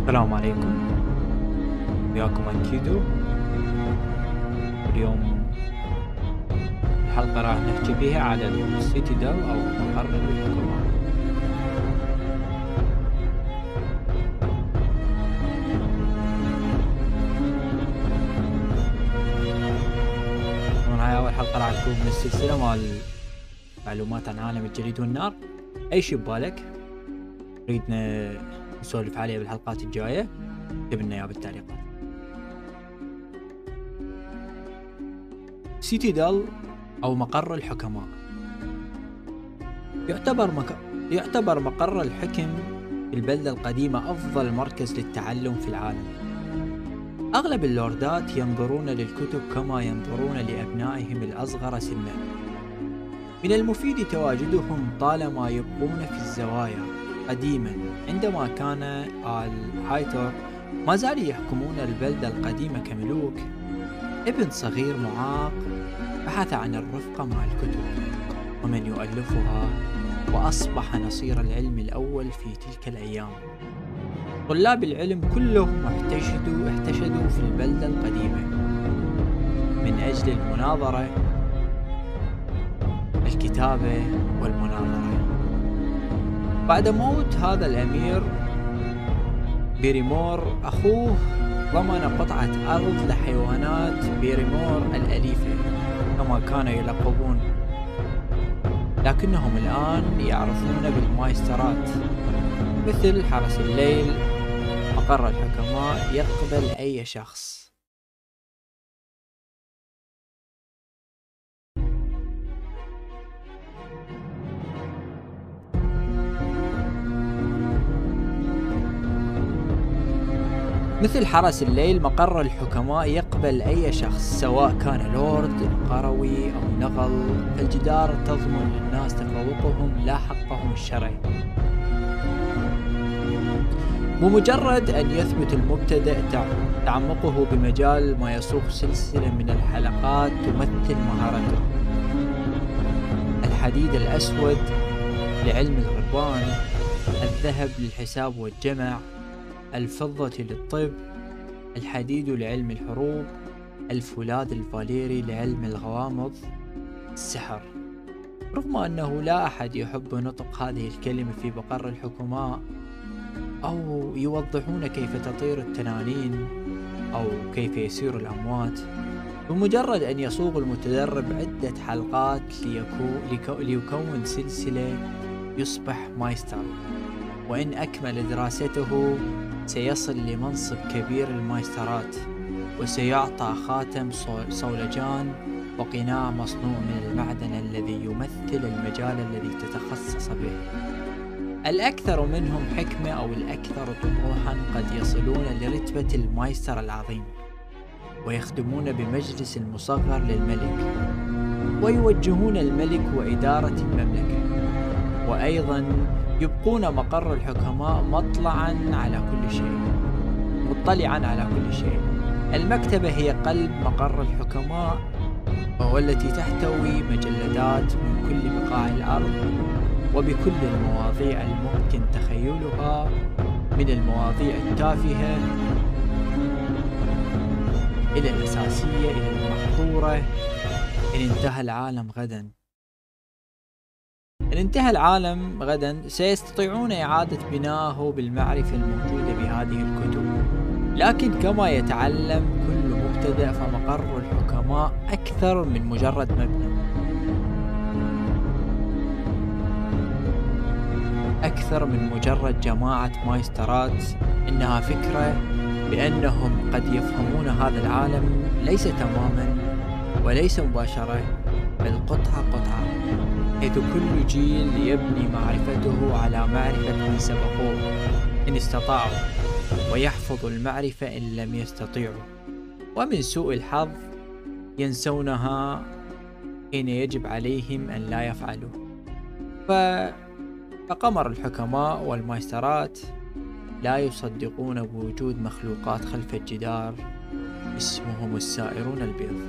السلام عليكم. وياكم أنكيدو. اليوم الحلقة راح نحكي بيها على السيتي دل أو مقر الحكومة. هاي أول حلقة راح تكون من السلسلة مال معلومات عن عالم الجليد والنار. أي شي ببالك؟ تريدنا نسولف عليه بالحلقات الجاية. اكتب لنا اياه بالتعليقات سيتي دال أو مقر الحكماء. يعتبر مك... يعتبر مقر الحكم في البلدة القديمة أفضل مركز للتعلم في العالم. أغلب اللوردات ينظرون للكتب كما ينظرون لأبنائهم الأصغر سنا. من المفيد تواجدهم طالما يبقون في الزوايا. قديما. عندما كان آل هايتور ما زالوا يحكمون البلدة القديمة كملوك. ابن صغير معاق بحث عن الرفقة مع الكتب ومن يؤلفها وأصبح نصير العلم الأول في تلك الأيام. طلاب العلم كلهم احتشدوا احتشدوا في البلدة القديمة. من أجل المناظرة الكتابة والمناظرة. بعد موت هذا الأمير بيريمور أخوه ضمن قطعة أرض لحيوانات بيريمور الأليفة كما كانوا يلقبون. لكنهم الآن يعرفون بالمايسترات مثل حرس الليل مقر الحكماء يقبل أي شخص. مثل حرس الليل مقر الحكماء يقبل أي شخص سواء كان لورد قروي أو نغل. فالجدار تضمن للناس تفوقهم لا حقهم الشرعي بمجرد أن يثبت المبتدئ تعمقه بمجال ما يصوغ سلسلة من الحلقات تمثل مهارته. الحديد الأسود لعلم الغربان الذهب للحساب والجمع. الفضة للطب الحديد لعلم الحروب الفولاذ الفاليري لعلم الغوامض السحر. رغم أنه لا أحد يحب نطق هذه الكلمة في بقر الحكماء أو يوضحون كيف تطير التنانين أو كيف يسير الأموات بمجرد أن يصوغ المتدرب عدة حلقات ليكو ليكون سلسلة يصبح مايستر. وإن أكمل دراسته سيصل لمنصب كبير المايسترات وسيعطى خاتم صولجان وقناع مصنوع من المعدن الذي يمثل المجال الذي تتخصص به. الأكثر منهم حكمة أو الأكثر طموحا قد يصلون لرتبة المايستر العظيم ويخدمون بمجلس المصغر للملك ويوجهون الملك وإدارة المملكة وأيضا يبقون مقر الحكماء مطلعا على كل شيء مطلعا على كل شيء. المكتبة هي قلب مقر الحكماء والتي تحتوي مجلدات من كل بقاع الأرض وبكل المواضيع الممكن تخيلها من المواضيع التافهة إلى الأساسية إلى المحظورة إن انتهى العالم غدا. إن انتهى العالم غدا سيستطيعون إعادة بنائه بالمعرفة الموجودة بهذه الكتب. لكن كما يتعلم كل مبتدأ فمقر الحكماء أكثر من مجرد مبنى. أكثر من مجرد جماعة مايسترات. إنها فكرة بأنهم قد يفهمون هذا العالم ليس تماما وليس مباشرة بل قطعة قطعة حيث كل جيل يبني معرفته على معرفة من سبقوه. إن استطاعوا ويحفظ المعرفة إن لم يستطيعوا. ومن سوء الحظ ينسونها حين يجب عليهم أن لا يفعلوا. فقمر الحكماء والمايسترات لا يصدقون بوجود مخلوقات خلف الجدار اسمهم السائرون البيض.